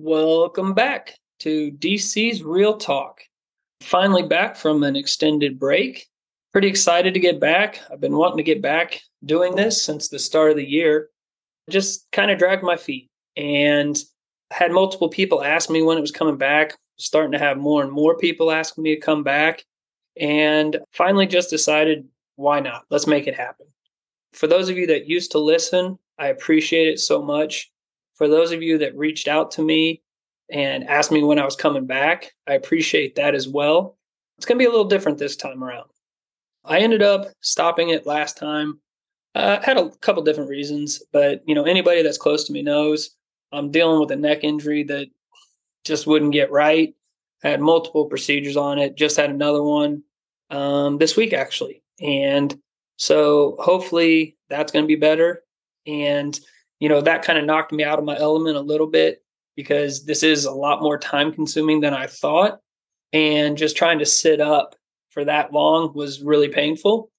Welcome back to DC's Real Talk. Finally back from an extended break. Pretty excited to get back. I've been wanting to get back doing this since the start of the year. Just kind of dragged my feet and had multiple people ask me when it was coming back. Starting to have more and more people asking me to come back. And finally just decided, why not? Let's make it happen. For those of you that used to listen, I appreciate it so much for those of you that reached out to me and asked me when I was coming back, I appreciate that as well. It's going to be a little different this time around. I ended up stopping it last time. Uh, had a couple different reasons, but you know anybody that's close to me knows I'm dealing with a neck injury that just wouldn't get right. I had multiple procedures on it. Just had another one um, this week actually, and so hopefully that's going to be better. And you know, that kind of knocked me out of my element a little bit because this is a lot more time consuming than I thought. And just trying to sit up for that long was really painful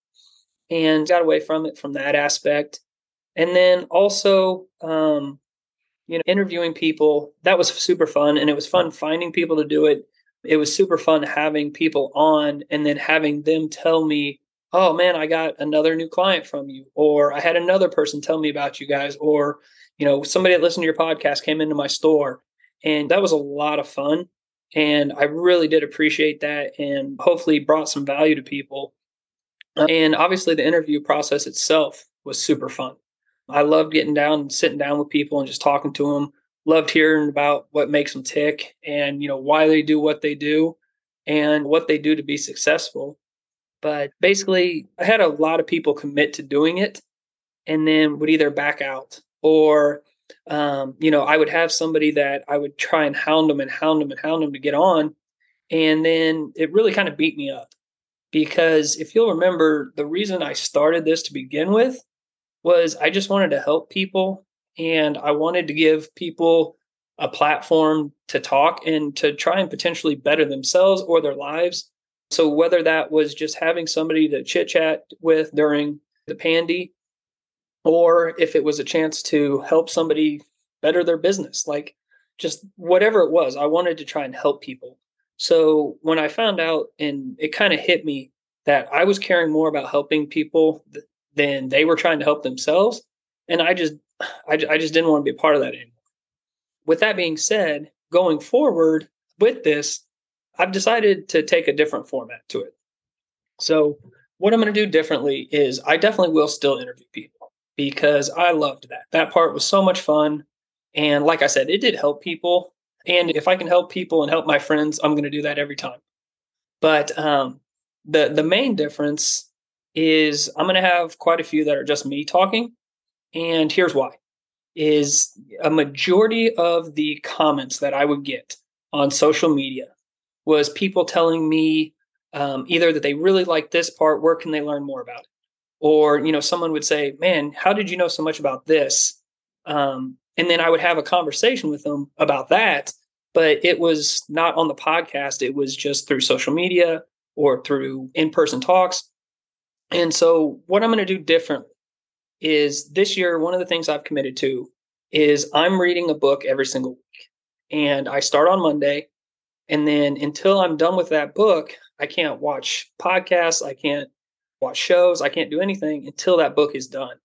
and got away from it from that aspect. And then also, um, you know, interviewing people, that was super fun. And it was fun finding people to do it. It was super fun having people on and then having them tell me oh man, I got another new client from you, or I had another person tell me about you guys, or you know, somebody that listened to your podcast came into my store, and that was a lot of fun. And I really did appreciate that, and hopefully brought some value to people. And obviously, the interview process itself was super fun. I loved getting down and sitting down with people and just talking to them. Loved hearing about what makes them tick and you know why they do what they do and what they do to be successful. But basically, I had a lot of people commit to doing it and then would either back out or, um, you know, I would have somebody that I would try and hound them and hound them and hound them to get on. And then it really kind of beat me up because if you'll remember, the reason I started this to begin with was I just wanted to help people and I wanted to give people a platform to talk and to try and potentially better themselves or their lives so whether that was just having somebody to chit chat with during the pandy, or if it was a chance to help somebody better their business, like just whatever it was, I wanted to try and help people. So when I found out, and it kind of hit me that I was caring more about helping people than they were trying to help themselves, and I just, I, I just didn't want to be a part of that anymore. With that being said, going forward with this, I've decided to take a different format to it. So, what I'm going to do differently is I definitely will still interview people because I loved that. That part was so much fun. And like I said, it did help people. And if I can help people and help my friends, I'm going to do that every time. But um, the the main difference is I'm going to have quite a few that are just me talking, and here's why: is a majority of the comments that I would get on social media was people telling me um, either that they really like this part, where can they learn more about it? Or, you know, someone would say, man, how did you know so much about this? Um, and then I would have a conversation with them about that. But it was not on the podcast, it was just through social media or through in person talks. And so, what I'm going to do differently is this year, one of the things I've committed to is I'm reading a book every single week. And I start on Monday and then until I'm done with that book, I can't watch podcasts, I can't watch shows, I can't do anything until that book is done.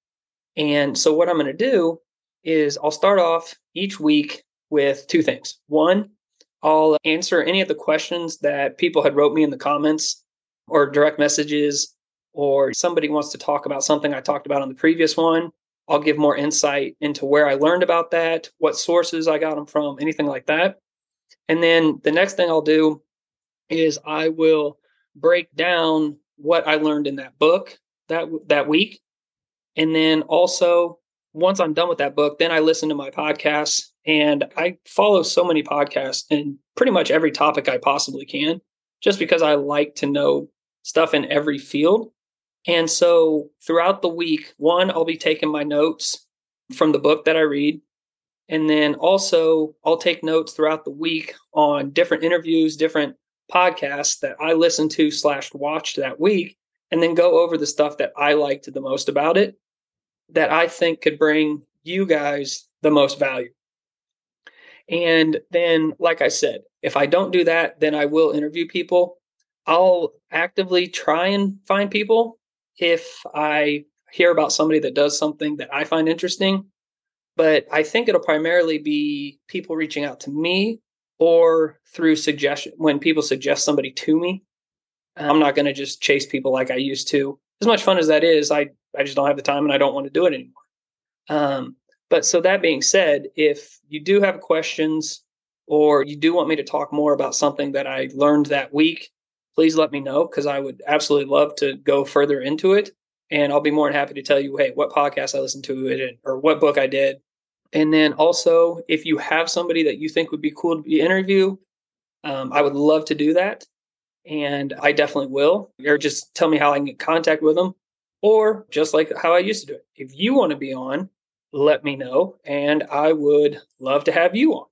And so what I'm going to do is I'll start off each week with two things. One, I'll answer any of the questions that people had wrote me in the comments or direct messages or somebody wants to talk about something I talked about on the previous one. I'll give more insight into where I learned about that, what sources I got them from, anything like that. And then the next thing I'll do is I will break down what I learned in that book that that week. And then also once I'm done with that book, then I listen to my podcasts and I follow so many podcasts and pretty much every topic I possibly can just because I like to know stuff in every field. And so throughout the week, one, I'll be taking my notes from the book that I read. And then also, I'll take notes throughout the week on different interviews, different podcasts that I listened to slash watched that week, and then go over the stuff that I liked the most about it that I think could bring you guys the most value. And then, like I said, if I don't do that, then I will interview people. I'll actively try and find people if I hear about somebody that does something that I find interesting. But I think it'll primarily be people reaching out to me or through suggestion when people suggest somebody to me. I'm not going to just chase people like I used to. As much fun as that is, I, I just don't have the time and I don't want to do it anymore. Um, but so that being said, if you do have questions or you do want me to talk more about something that I learned that week, please let me know because I would absolutely love to go further into it. And I'll be more than happy to tell you, hey, what podcast I listened to it or what book I did. And then also, if you have somebody that you think would be cool to be interview, um, I would love to do that. And I definitely will. Or just tell me how I can get contact with them. Or just like how I used to do it. If you want to be on, let me know. And I would love to have you on.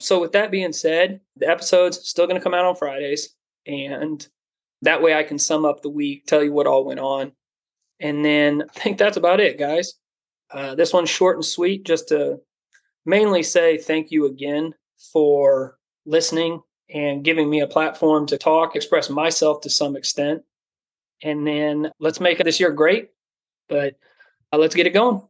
So, with that being said, the episode's still going to come out on Fridays. And that way I can sum up the week, tell you what all went on. And then I think that's about it, guys. Uh, this one's short and sweet, just to mainly say thank you again for listening and giving me a platform to talk, express myself to some extent. And then let's make this year great, but uh, let's get it going.